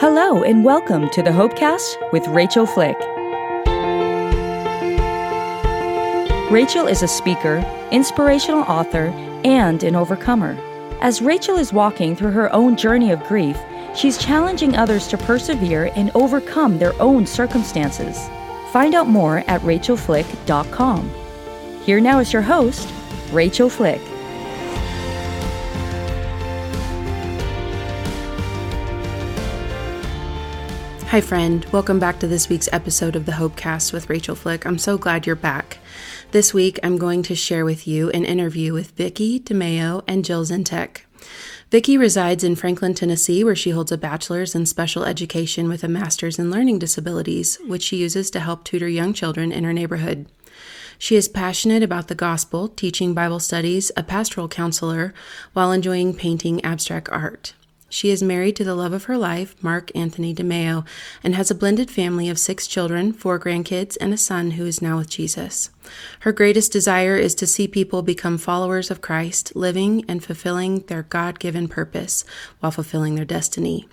Hello, and welcome to the Hopecast with Rachael Flick. Rachael is a speaker, inspirational author, and an overcomer. As Rachael is walking through her own journey of grief, she's challenging others to persevere and overcome their own circumstances. Find out more at rachaelflick.com. Here now is your host, Rachael Flick. Hi, friend. Welcome back to this week's episode of the Hopecast with Rachael Flick. I'm so glad you're back. This week, I'm going to share with you an interview with Vickie DeMaio and Jill Zientek. Vickie resides in Franklin, Tennessee, where she holds a bachelor's in special education with a master's in learning disabilities, which she uses to help tutor young children in her neighborhood. She is passionate about the gospel, teaching Bible studies, a pastoral counselor, while enjoying painting abstract art. She is married to the love of her life, Mark Anthony DeMaio, and has a blended family of six children, four grandkids, and a son who is now with Jesus. Her greatest desire is to see people become followers of Christ, living and fulfilling their God given purpose while fulfilling their destiny.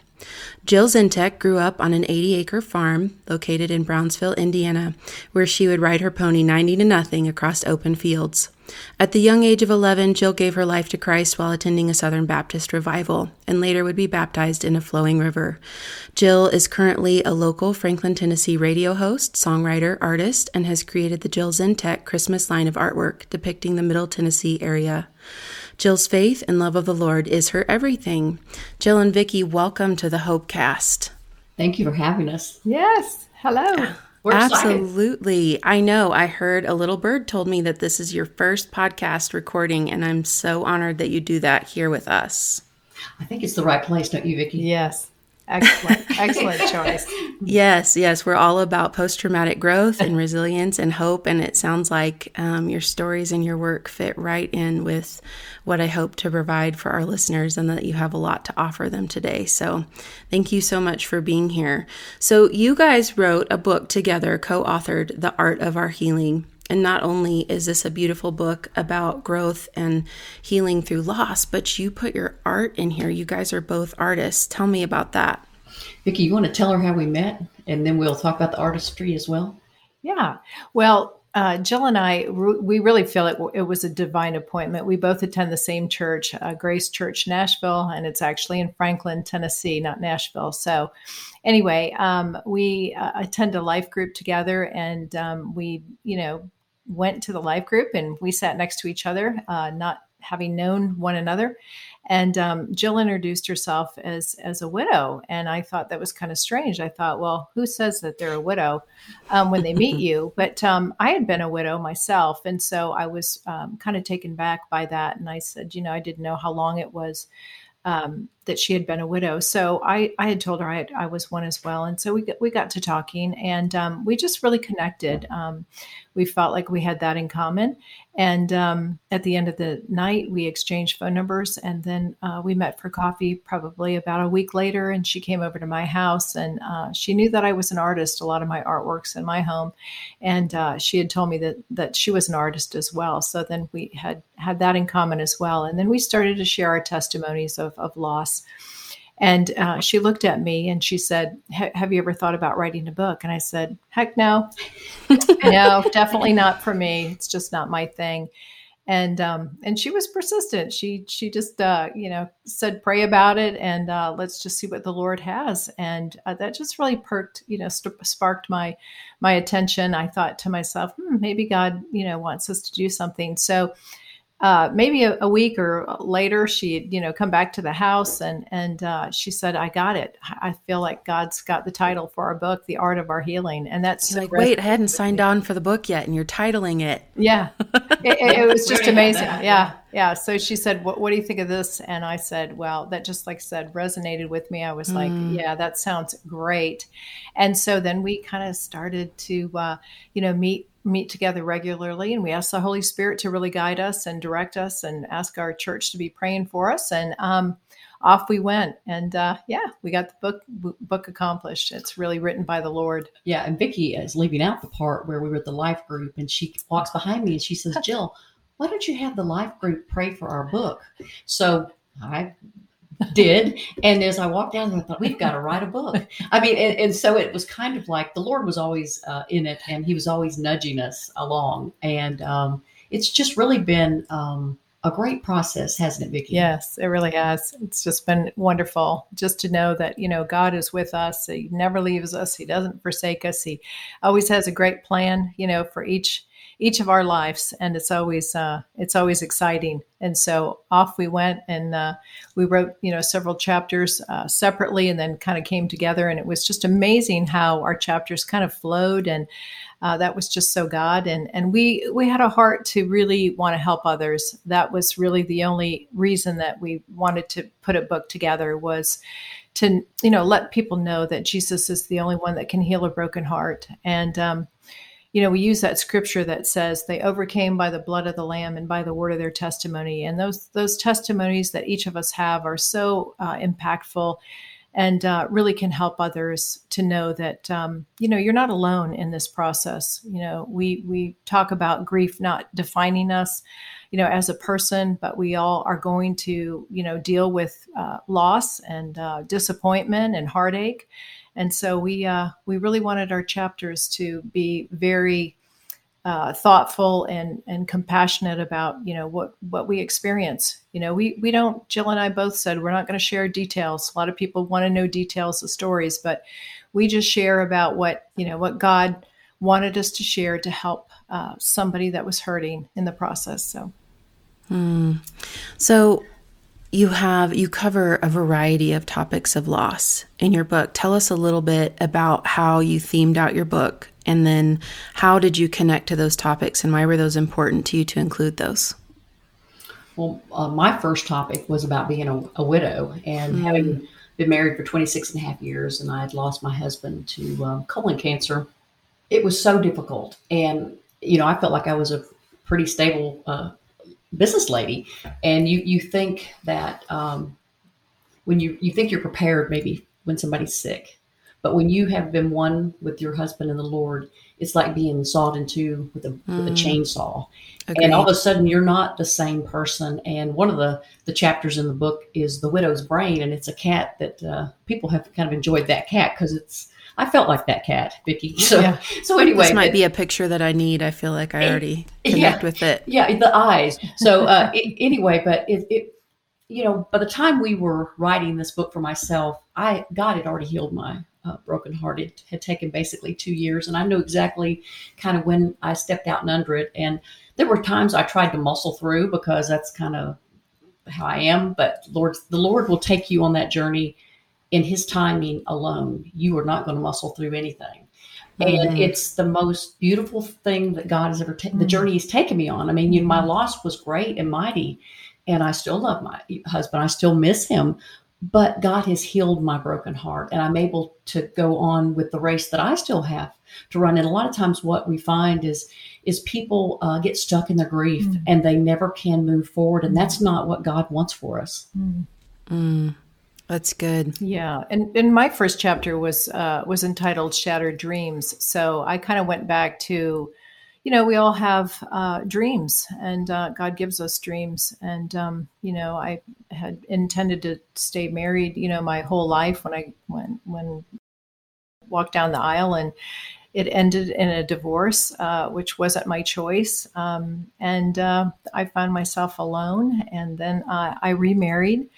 Jill Zientek grew up on an 80 acre farm located in Brownsville, Indiana, where she would ride her pony 90 to nothing across open fields. At the young age of 11, Jill gave her life to Christ while attending a Southern Baptist revival and later would be baptized in a flowing river. Jill is currently a local Franklin, Tennessee radio host, songwriter, artist, and has created the Jill Zientek Christmas line of artwork depicting the Middle Tennessee area. Jill's faith and love of the Lord is her everything. Jill and Vickie, welcome to the Hopecast. Thank you for having us. Yes. Hello. We're Absolutely. Excited. I know. I heard a little bird told me that this is your first podcast recording, and I'm so honored that you do that here with us. I think it's the right place, don't you, Vickie? Yes. Excellent, excellent choice. Yes, yes, we're all about post traumatic growth and resilience and hope. And it sounds like um, your stories and your work fit right in with what I hope to provide for our listeners and that you have a lot to offer them today. So thank you so much for being here. So, you guys wrote a book together, co authored The Art of Our Healing. And not only is this a beautiful book about growth and healing through loss, but you put your art in here. You guys are both artists. Tell me about that. Vickie, you want to tell her how we met? And then we'll talk about the artistry as well. Yeah. Well, uh, Jill and I, we really feel it, it was a divine appointment. We both attend the same church, uh, Grace Church Nashville, and it's actually in Franklin, Tennessee, not Nashville. So, anyway, um, we uh, attend a life group together, and um, we, you know, went to the life group and we sat next to each other, uh, not having known one another. And um, Jill introduced herself as as a widow, and I thought that was kind of strange. I thought, well, who says that they're a widow um, when they meet you? But um, I had been a widow myself, and so I was um, kind of taken back by that. And I said, you know, I didn't know how long it was um, that she had been a widow. So I, I had told her I, I was one as well. And so we, we got to talking and um, we just really connected. Um, we felt like we had that in common. And um, at the end of the night, we exchanged phone numbers and then uh, we met for coffee probably about a week later. And she came over to my house and uh, she knew that I was an artist, a lot of my artworks in my home. And uh, she had told me that, that she was an artist as well. So then we had had that in common as well. And then we started to share our testimonies of, of loss. And uh, she looked at me and she said, Have you ever thought about writing a book? And I said, Heck no. no, definitely not for me. It's just not my thing. And um, and she was persistent. She she just uh, you know said pray about it and uh, let's just see what the Lord has. And uh, that just really perked you know st- sparked my my attention. I thought to myself, hmm, maybe God you know wants us to do something. So uh, maybe a, a, week or later, she you know come back to the house and and uh, she said, "I got it. I feel like God's got the title for our book, The Art of Our Healing." And that's like, wait, I hadn't signed on for the book yet, and you're titling it. Yeah, it, it, was just amazing. Yeah, yeah. So she said, what, "What do you think of this?" And I said, "Well, that just like I said resonated with me." I was mm. like, "Yeah, that sounds great." And so then we kind of started to uh, you know meet meet together regularly and we ask the Holy Spirit to really guide us and direct us and ask our church to be praying for us. And um, off we went. And uh, yeah, we got the book book accomplished. It's really written by the Lord. Yeah, and Vicki is leaving out the part where we were at the life group and she walks behind me and she says, Jill, why don't you have the life group pray for our book? So I did. And as I walked down, there, I thought, we've got to write a book. I mean, and, and so it was kind of like the Lord was always uh, in it and he was always nudging us along. And um, it's just really been um, a great process, hasn't it, Vickie? Yes, it really has. It's just been wonderful just to know that, you know, God is with us. He never leaves us. He doesn't forsake us. He always has a great plan, you know, for each each of our lives and it's always uh, it's always exciting. And so off we went and uh, we wrote you know several chapters uh, separately and then kind of came together and it was just amazing how our chapters kind of flowed and uh, that was just so God. And and we we had a heart to really want to help others. That was really the only reason that we wanted to put a book together was to you know let people know that Jesus is the only one that can heal a broken heart. And um, you know, we use that scripture that says they overcame by the blood of the lamb and by the word of their testimony. And those those testimonies that each of us have are so uh, impactful and uh, really can help others to know that um, you know you're not alone in this process. You know, we we talk about grief not defining us, you know, as a person, but we all are going to you know deal with uh, loss and uh, disappointment and heartache and so we uh, we really wanted our chapters to be very uh, thoughtful and and compassionate about you know what what we experience. You know, we we don't. Jill and I both said we're not going to share details. A lot of people want to know details of stories, but we just share about what you know what God wanted us to share to help uh, somebody that was hurting in the process. So. Mm. So you have you cover a variety of topics of loss in your book. Tell us a little bit about how you themed out your book and then how did you connect to those topics and why were those important to you to include those? Well, uh, my first topic was about being a, a widow and mm. having been married for 26 and a half years and I had lost my husband to um, colon cancer. It was so difficult. And, you know, I felt like I was a pretty stable uh, business lady, and you you think that um, when you you think you're prepared, maybe when somebody's sick, but when you have been one with your husband and the Lord, it's like being sawed in two with a, mm. with a chainsaw. Agreed. And all of a sudden, you're not the same person. And one of the the chapters in the book is the widow's brain, and it's a cat that uh, people have kind of enjoyed that cat because it's I felt like that cat, Vickie. So, yeah. so anyway, this might be a picture that I need. I feel like I already connect yeah, with it. Yeah, the eyes. So uh, it, anyway, but it, it, you know, by the time we were writing this book for myself, I God had already healed my uh, broken heart. It had taken basically two years, and I knew exactly kind of when I stepped out and under it. And there were times I tried to muscle through because that's kind of how I am. But Lord, the Lord will take you on that journey in his timing alone, you are not going to muscle through anything. Mm-hmm. And it's the most beautiful thing that God has ever taken, mm-hmm. the journey he's taken me on. I mean, you know, my mm-hmm. loss was great and mighty, and I still love my husband. I still miss him, but God has healed my broken heart, and I'm able to go on with the race that I still have to run. And a lot of times, what we find is is people uh, get stuck in their grief mm. and they never can move forward, and that's not what God wants for us. That's good. Yeah, and and my first chapter was uh, was entitled "Shattered Dreams." So I kind of went back to, you know, we all have uh, dreams, and uh, God gives us dreams. And um, you know, I had intended to stay married, you know, my whole life when I when when walked down the aisle, and it ended in a divorce, uh, which wasn't my choice. Um, and uh, I found myself alone, and then I remarried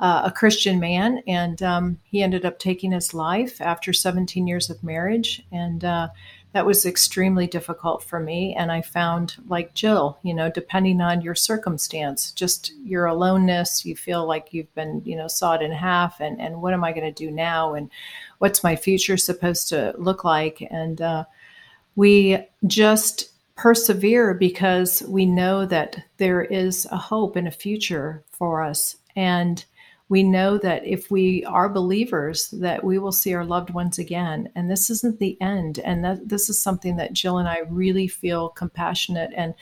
uh, a Christian man, and um, he ended up taking his life after 17 years of marriage. And uh, that was extremely difficult for me. And I found, like Jill, you know, depending on your circumstance, just your aloneness, you feel like you've been, you know, sawed in half. And, and what am I going to do now? And what's my future supposed to look like? And uh, we just persevere because we know that there is a hope and a future for us. And we know that if we are believers that we will see our loved ones again. And this isn't the end. And that this is something that jill and i really feel compassionate and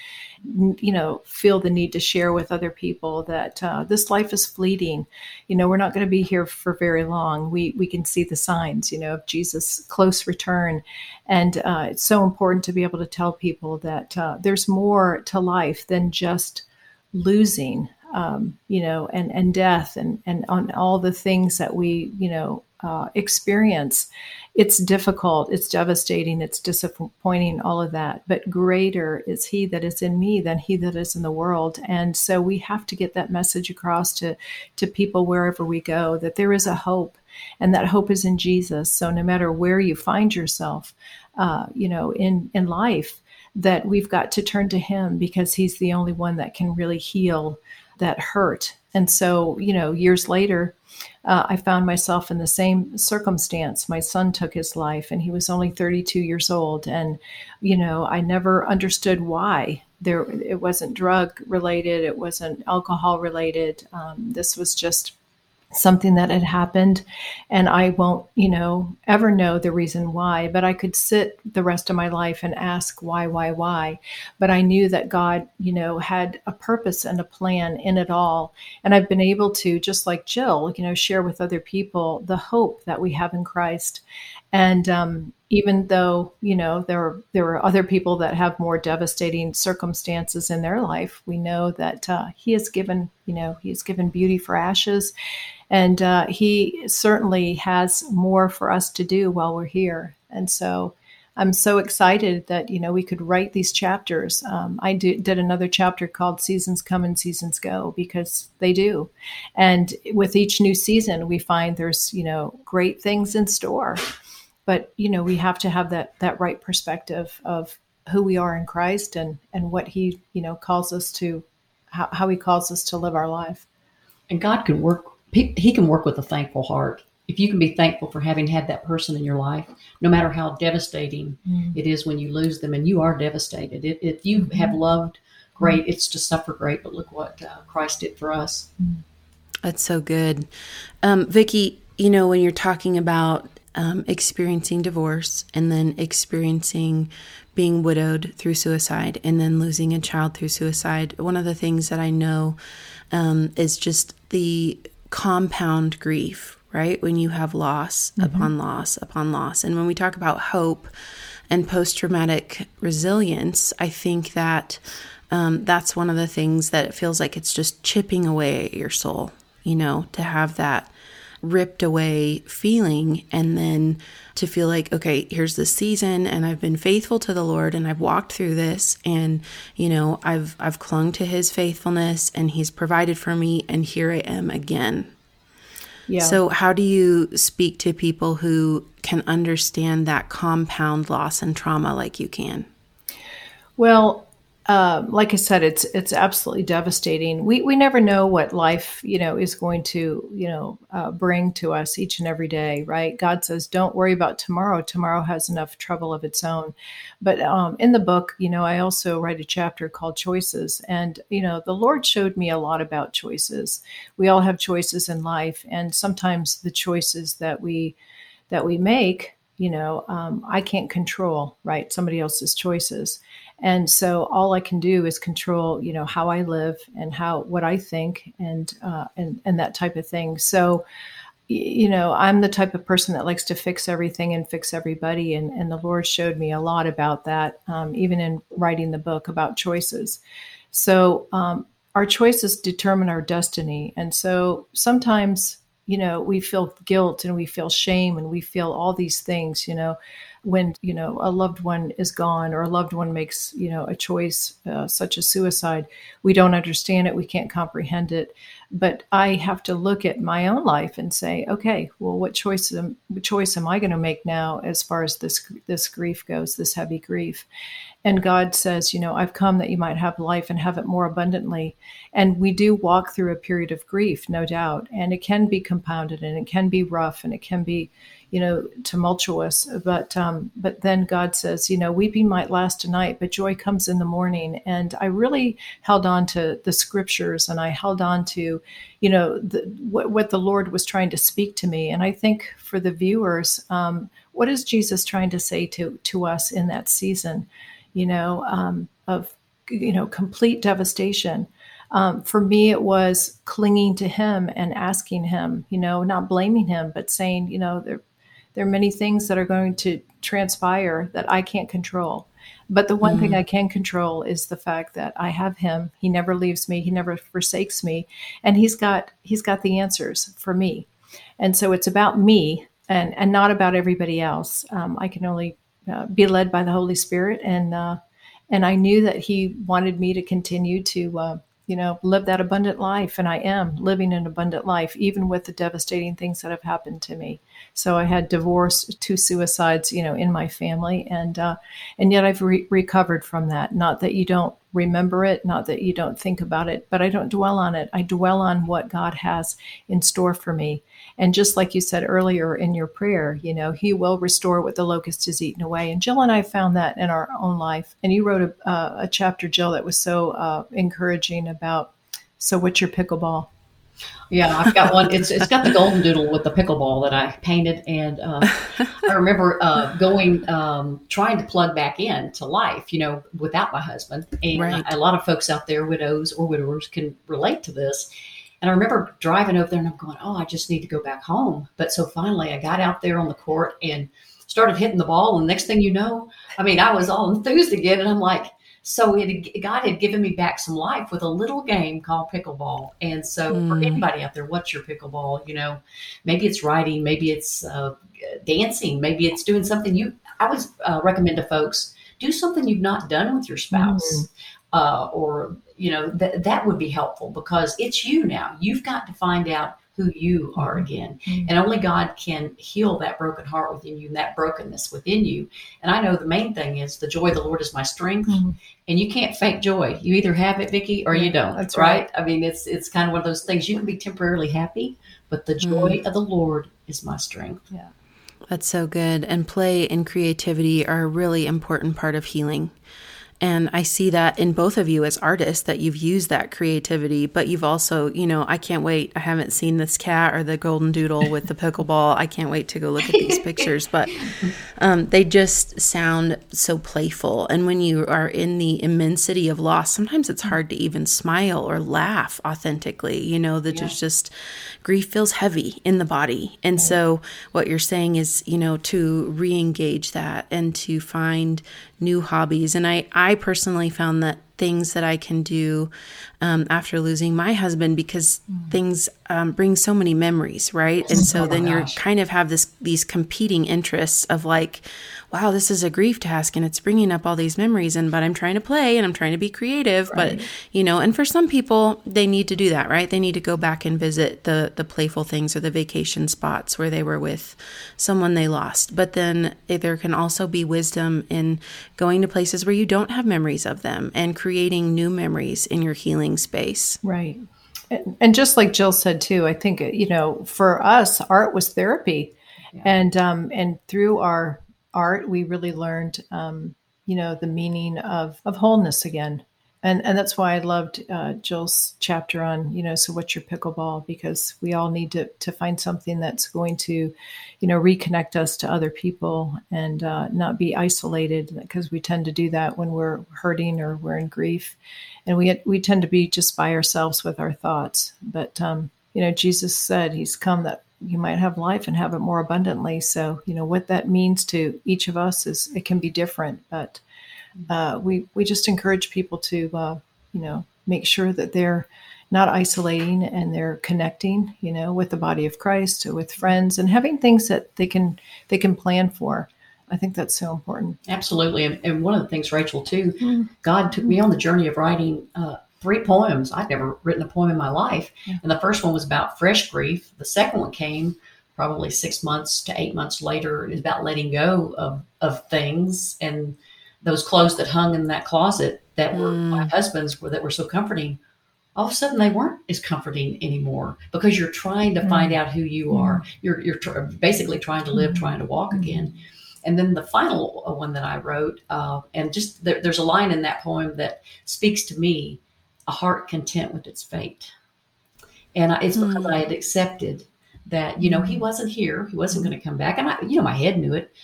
you know feel the need to share with other people that uh, this life is fleeting. You know we're not going to be here for very long. We we can see the signs you know of jesus close return. And uh, it's so important to be able to tell people that uh, there's more to life than just losing um, you know, and and death, and and on all the things that we, you know, uh, experience. It's difficult, it's devastating, it's disappointing, all of that. But greater is He that is in me than He that is in the world. And so we have to get that message across to, to people wherever we go that there is a hope, and that hope is in Jesus. So no matter where you find yourself, uh, you know, in, in life, that we've got to turn to Him because He's the only one that can really heal that hurt. And so, you know, years later, uh, I found myself in the same circumstance. My son took his life, and he was only 32 years old. And, you know, I never understood why. There, it wasn't drug related, it wasn't alcohol related. Um, this was just something that had happened and I won't, you know, ever know the reason why, but I could sit the rest of my life and ask why, why, why. But I knew that God, you know, had a purpose and a plan in it all. And I've been able to, just like Jill, you know, share with other people the hope that we have in Christ. And um, even though you know there are, there are other people that have more devastating circumstances in their life, we know that uh, He has given you know He has given beauty for ashes, and uh, He certainly has more for us to do while we're here. And so I'm so excited that you know we could write these chapters. Um, I do, did another chapter called "Seasons Come and Seasons Go" because they do, and with each new season, we find there's you know great things in store but you know we have to have that that right perspective of who we are in Christ and and what he you know calls us to how, how he calls us to live our life and God can work he, he can work with a thankful heart if you can be thankful for having had that person in your life no matter how devastating mm. it is when you lose them and you are devastated if, if you mm-hmm. have loved great it's to suffer great but look what uh, Christ did for us mm. that's so good um, Vickie you know when you're talking about um, experiencing divorce and then experiencing being widowed through suicide and then losing a child through suicide, one of the things that I know um, is just the compound grief, right? When you have loss mm-hmm. upon loss upon loss. And when we talk about hope and post traumatic resilience, I think that um, that's one of the things that it feels like it's just chipping away at your soul, you know, to have that ripped away feeling and then to feel like okay here's the season and I've been faithful to the Lord and I've walked through this and you know I've I've clung to his faithfulness and he's provided for me and here I am again. Yeah. So how do you speak to people who can understand that compound loss and trauma like you can? Well, uh, like I said, it's it's absolutely devastating. We we never know what life you know is going to you know uh, bring to us each and every day, right? God says, "Don't worry about tomorrow. Tomorrow has enough trouble of its own." But um, in the book, you know, I also write a chapter called "Choices," and you know, the Lord showed me a lot about choices. We all have choices in life, and sometimes the choices that we that we make you know um, i can't control right somebody else's choices and so all i can do is control you know how i live and how what i think and uh, and and that type of thing. So you know i'm the type of person that likes to fix everything and fix everybody and, and the lord showed me a lot about that um, even in writing the book about choices. So um, our choices determine our destiny. And so sometimes you know we feel guilt and we feel shame and we feel all these things you know when you know a loved one is gone or a loved one makes you know a choice uh, such as suicide we don't understand it we can't comprehend it. But i have to look at my own life and say okay well what choice am, what choice am i going to make now as far as this this grief goes this heavy grief and god says you know i've come that you might have life and have it more abundantly and we do walk through a period of grief no doubt and it can be compounded and it can be rough and it can be you know, tumultuous. But um, but then God says, you know, weeping might last a night, but joy comes in the morning. And I really held on to the scriptures, and I held on to, you know, the, what, what the Lord was trying to speak to me. And I think for the viewers, um, what is Jesus trying to say to to us in that season, you know, um, of you know complete devastation. Um, for me, it was clinging to him and asking him, you know, not blaming him, but saying, you know, there, there are many things that are going to transpire that I can't control. But the one mm. thing I can control is the fact that I have him. He never leaves me. He never forsakes me, and he's got he's got the answers for me. And so it's about me and and not about everybody else. Um, I can only uh, be led by the Holy Spirit, and uh, and I knew that He wanted me to continue to uh, you know, live that abundant life. And I am living an abundant life, even with the devastating things that have happened to me. So I had divorce, two suicides, you know, in my family, and uh, and yet I've re- recovered from that. Not that you don't remember it, not that you don't think about it, but I don't dwell on it. I dwell on what God has in store for me. And just like you said earlier in your prayer, you know, He will restore what the locust has eaten away. And Jill and I found that in our own life. And you wrote a, uh, a chapter, Jill, that was so uh, encouraging about. So, what's your pickleball? Yeah, I've got one. It's it's got the golden doodle with the pickleball that I painted, and uh, I remember uh, going um, trying to plug back in to life, you know, without my husband. And right. a lot of folks out there, widows or widowers, can relate to this. And I remember driving over there, and I'm going, "Oh, I just need to go back home." But so finally, I got out there on the court and started hitting the ball, and next thing you know, I mean, I was all enthused again, and I'm like so it, God had given me back some life with a little game called pickleball. And so mm. for anybody out there, what's your pickleball? You know, maybe it's writing, maybe it's uh, dancing, maybe it's doing something you. I would uh, recommend to folks do something you've not done with your spouse. Mm. Uh, or you know that that would be helpful because it's you now. You've got to find out who you are again. Mm-hmm. And only God can heal that broken heart within you and that brokenness within you. And I know the main thing is the joy of the Lord is my strength. Mm-hmm. And you can't fake joy. You either have it, Vickie, or you don't. That's right. right. I mean, it's it's kind of one of those things. You can be temporarily happy, but the joy mm-hmm. of the Lord is my strength. Yeah. That's so good. And play and creativity are a really important part of healing. And I see that in both of you as artists that you've used that creativity, but you've also, you know, I can't wait. I haven't seen this cat or the golden doodle with the pickleball. I can't wait to go look at these pictures, but um, they just sound so playful. And when you are in the immensity of loss, sometimes it's hard to even smile or laugh authentically. You know, that yeah. just grief feels heavy in the body. And so what you're saying is, you know, to re-engage that and to find new hobbies. And I, I personally found that things that I can do um, after losing my husband because mm. things um, bring so many memories, right? And so oh then you kind of have this these competing interests of like, wow, this is a grief task and it's bringing up all these memories. And, but I'm trying to play and I'm trying to be creative. Right. But, you know, and for some people, they need to do that, right? They need to go back and visit the, the playful things or the vacation spots where they were with someone they lost. But then there can also be wisdom in going to places where you don't have memories of them and creating new memories in your healing space. Right. And just like Jill said too, I think you know, for us, art was therapy, yeah. and um, and through our art, we really learned, um, you know, the meaning of of wholeness again. And and that's why I loved uh, Jill's chapter on, you know, so what's your pickleball? Because we all need to to find something that's going to, you know, reconnect us to other people and uh, not be isolated. Because we tend to do that when we're hurting or we're in grief, and we we tend to be just by ourselves with our thoughts. But um, you know, Jesus said He's come that you might have life and have it more abundantly. So, you know, what that means to each of us is it can be different, but uh, we we just encourage people to, uh, you know, make sure that they're not isolating and they're connecting, you know, with the body of Christ, with friends, and having things that they can they can plan for. I think that's so important. Absolutely, and, and one of the things, Rachael, too, mm-hmm. God took me on the journey of writing uh, three poems. I'd never written a poem in my life. Yeah. And the first one was about fresh grief. The second one came probably six months to eight months later. It was about letting go of, of things and those clothes that hung in that closet that were mm. my husband's were that were so comforting. All of a sudden, they weren't as comforting anymore because you're trying to mm. find out who you are. Mm. You're you're tr- basically trying to live, mm. trying to walk again. And then the final uh, one that I wrote, uh, and just there, there's a line in that poem that speaks to me a heart content with its fate. And I, it's because mm. I had accepted that, you know, he hmm. wasn't here. He wasn't going to come back. And I, you know, my head knew it,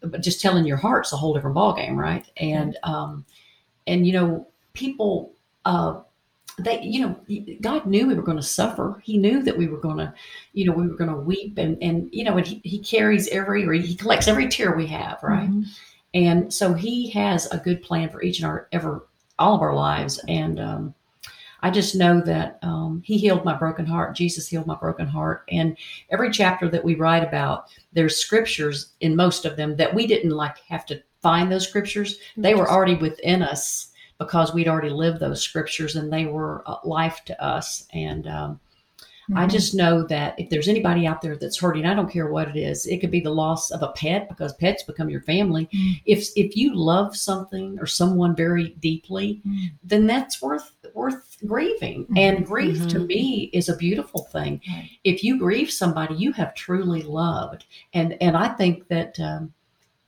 but just telling your heart's a whole different ballgame. Right. And, um, and, you know, people, uh, they, you know, God knew we were going to suffer. He knew that we were going to, you know, we were going to weep and, and, you know, and he, he carries every, or he collects every tear we have. Right. Mm-hmm. And so he has a good plan for each and our ever all of our lives. And um, I just know that um, he healed my broken heart. Jesus healed my broken heart. And every chapter that we write about, there's scriptures in most of them that we didn't like have to find those scriptures. They were already within us because we'd already lived those scriptures and they were uh, life to us. And um, Mm-hmm. I just know that if there's anybody out there that's hurting, I don't care what it is. It could be the loss of a pet because pets become your family. Mm-hmm. If if you love something or someone very deeply, mm-hmm. then that's worth worth grieving. Mm-hmm. And grief to mm-hmm. me is a beautiful thing. If you grieve somebody you have truly loved, and and I think that. Um,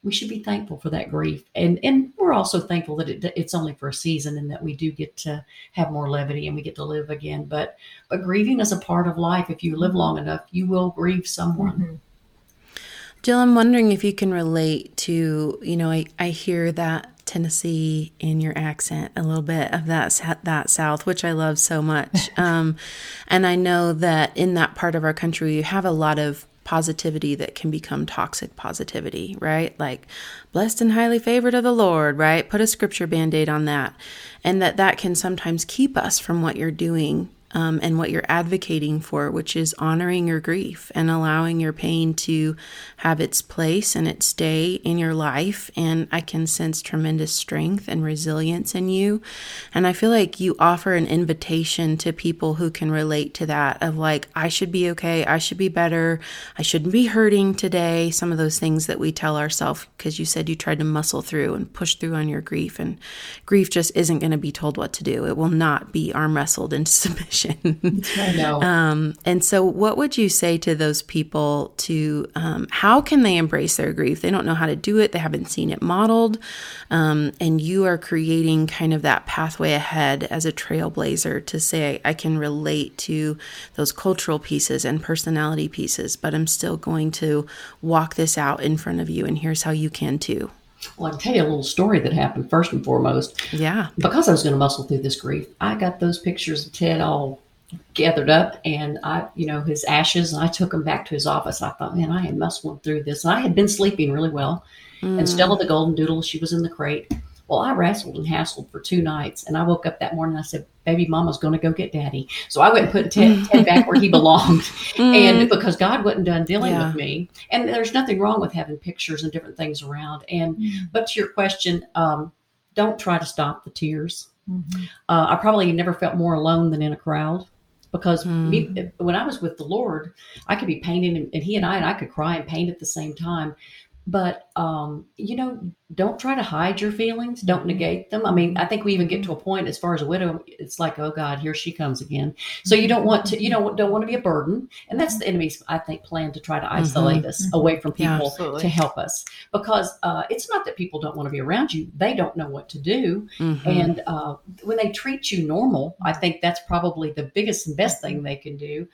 we should be thankful for that grief. And and we're also thankful that it, it's only for a season and that we do get to have more levity and we get to live again. But but grieving is a part of life. If you live long enough, you will grieve someone. Mm-hmm. Jill, I'm wondering if you can relate to, you know, I, I hear that Tennessee in your accent, a little bit of that that South, which I love so much. Um, and I know that in that part of our country, you have a lot of positivity that can become toxic positivity, right? Like blessed and highly favored of the Lord, right? Put a scripture band-aid on that. And that that can sometimes keep us from what you're doing um, and what you're advocating for, which is honoring your grief and allowing your pain to have its place and its day in your life. And I can sense tremendous strength and resilience in you. And I feel like you offer an invitation to people who can relate to that of like, I should be okay. I should be better. I shouldn't be hurting today. Some of those things that we tell ourselves because you said you tried to muscle through and push through on your grief. And grief just isn't going to be told what to do, it will not be arm wrestled into submission I know. Um, and so, what would you say to those people to um, how can they embrace their grief? They don't know how to do it, they haven't seen it modeled. Um, and you are creating kind of that pathway ahead as a trailblazer to say, I can relate to those cultural pieces and personality pieces, but I'm still going to walk this out in front of you. And here's how you can too. Well, I can tell you a little story that happened first and foremost. Yeah. Because I was going to muscle through this grief, I got those pictures of Ted all gathered up and I, you know, his ashes, and I took him back to his office. I thought, man, I am muscling through this. And I had been sleeping really well. Mm. And Stella the Golden Doodle, she was in the crate. Well, I wrestled and hassled for two nights, and I woke up that morning. and I said, "Baby, Mama's going to go get Daddy." So I went and put Ted, Ted back where he belonged, mm. and because God wasn't done dealing yeah. with me, and there's nothing wrong with having pictures and different things around. And mm. but to your question, um, don't try to stop the tears. Mm-hmm. Uh, I probably never felt more alone than in a crowd because mm. me, when I was with the Lord, I could be painting and, and, He and I and I could cry and paint at the same time but um, you know don't try to hide your feelings. Don't negate them. I mean i think we even get to a point as far as a widow it's like oh god here she comes again. So you don't want to you don't, don't want to be a burden. And that's the enemy's i think plan to try to mm-hmm. isolate mm-hmm. us away from people yeah, to help us. Because uh, it's not that people don't want to be around you. They don't know what to do. Mm-hmm. and uh, when they treat you normal i think that's probably the biggest and best thing they can do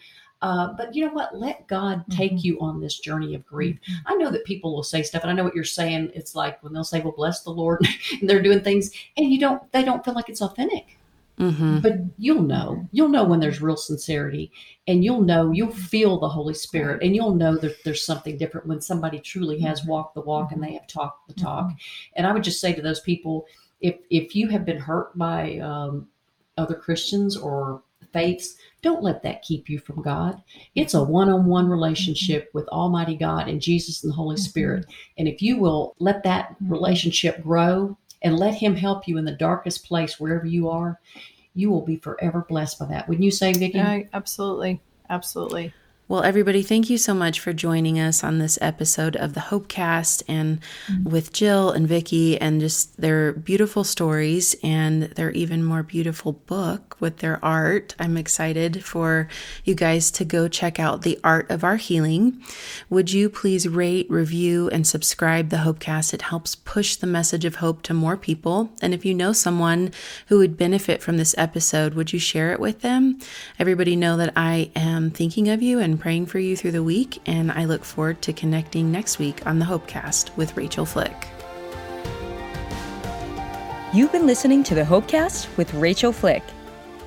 uh, but you know what? Let God take mm-hmm. you on this journey of grief. Mm-hmm. I know that people will say stuff, and I know what you're saying. It's like when they'll say, "Well, bless the Lord," and they're doing things, and you don't. They don't feel like it's authentic. Mm-hmm. But you'll know. You'll know when there's real sincerity, and you'll know. You'll feel the Holy Spirit, and you'll know that there's something different when somebody truly has mm-hmm. walked the walk and they have talked the talk. Mm-hmm. And I would just say to those people, if if you have been hurt by um, other Christians or faiths, don't let that keep you from God. It's a one on one relationship with Almighty God and Jesus and the Holy mm-hmm. Spirit. And if you will let that mm-hmm. relationship grow and let Him help you in the darkest place, wherever you are, you will be forever blessed by that. Wouldn't you say, Vickie? Yeah, absolutely. Absolutely. Well, everybody, thank you so much for joining us on this episode of the Hopecast and mm-hmm. with Jill and Vickie and just their beautiful stories and their even more beautiful book with their art. I'm excited for you guys to go check out The Art of Our Healing. Would you please rate, review, and subscribe the Hopecast? It helps push the message of hope to more people. And if you know someone who would benefit from this episode, would you share it with them? Everybody know that I am thinking of you and praying for you through the week, and I look forward to connecting next week on the Hopecast with Rachael Flick. You've been listening to the Hopecast with Rachael Flick.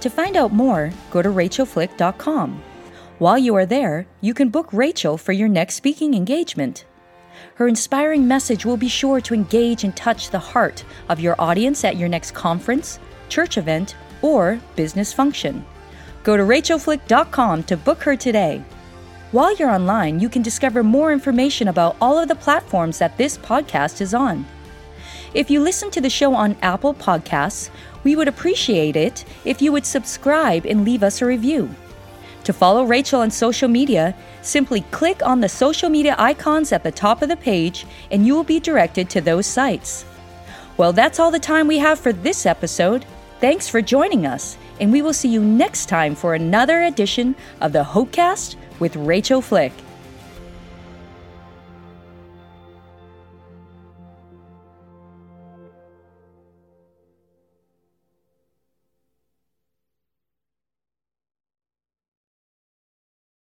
To find out more, go to rachaelflick.com. While you are there, you can book Rachael for your next speaking engagement. Her inspiring message will be sure to engage and touch the heart of your audience at your next conference, church event, or business function. Go to rachaelflick.com to book her today. While you're online, you can discover more information about all of the platforms that this podcast is on. If you listen to the show on Apple Podcasts, we would appreciate it if you would subscribe and leave us a review. To follow Rachael on social media, simply click on the social media icons at the top of the page and you will be directed to those sites. Well, that's all the time we have for this episode. Thanks for joining us, and we will see you next time for another edition of the Hopecast with Rachael Flick.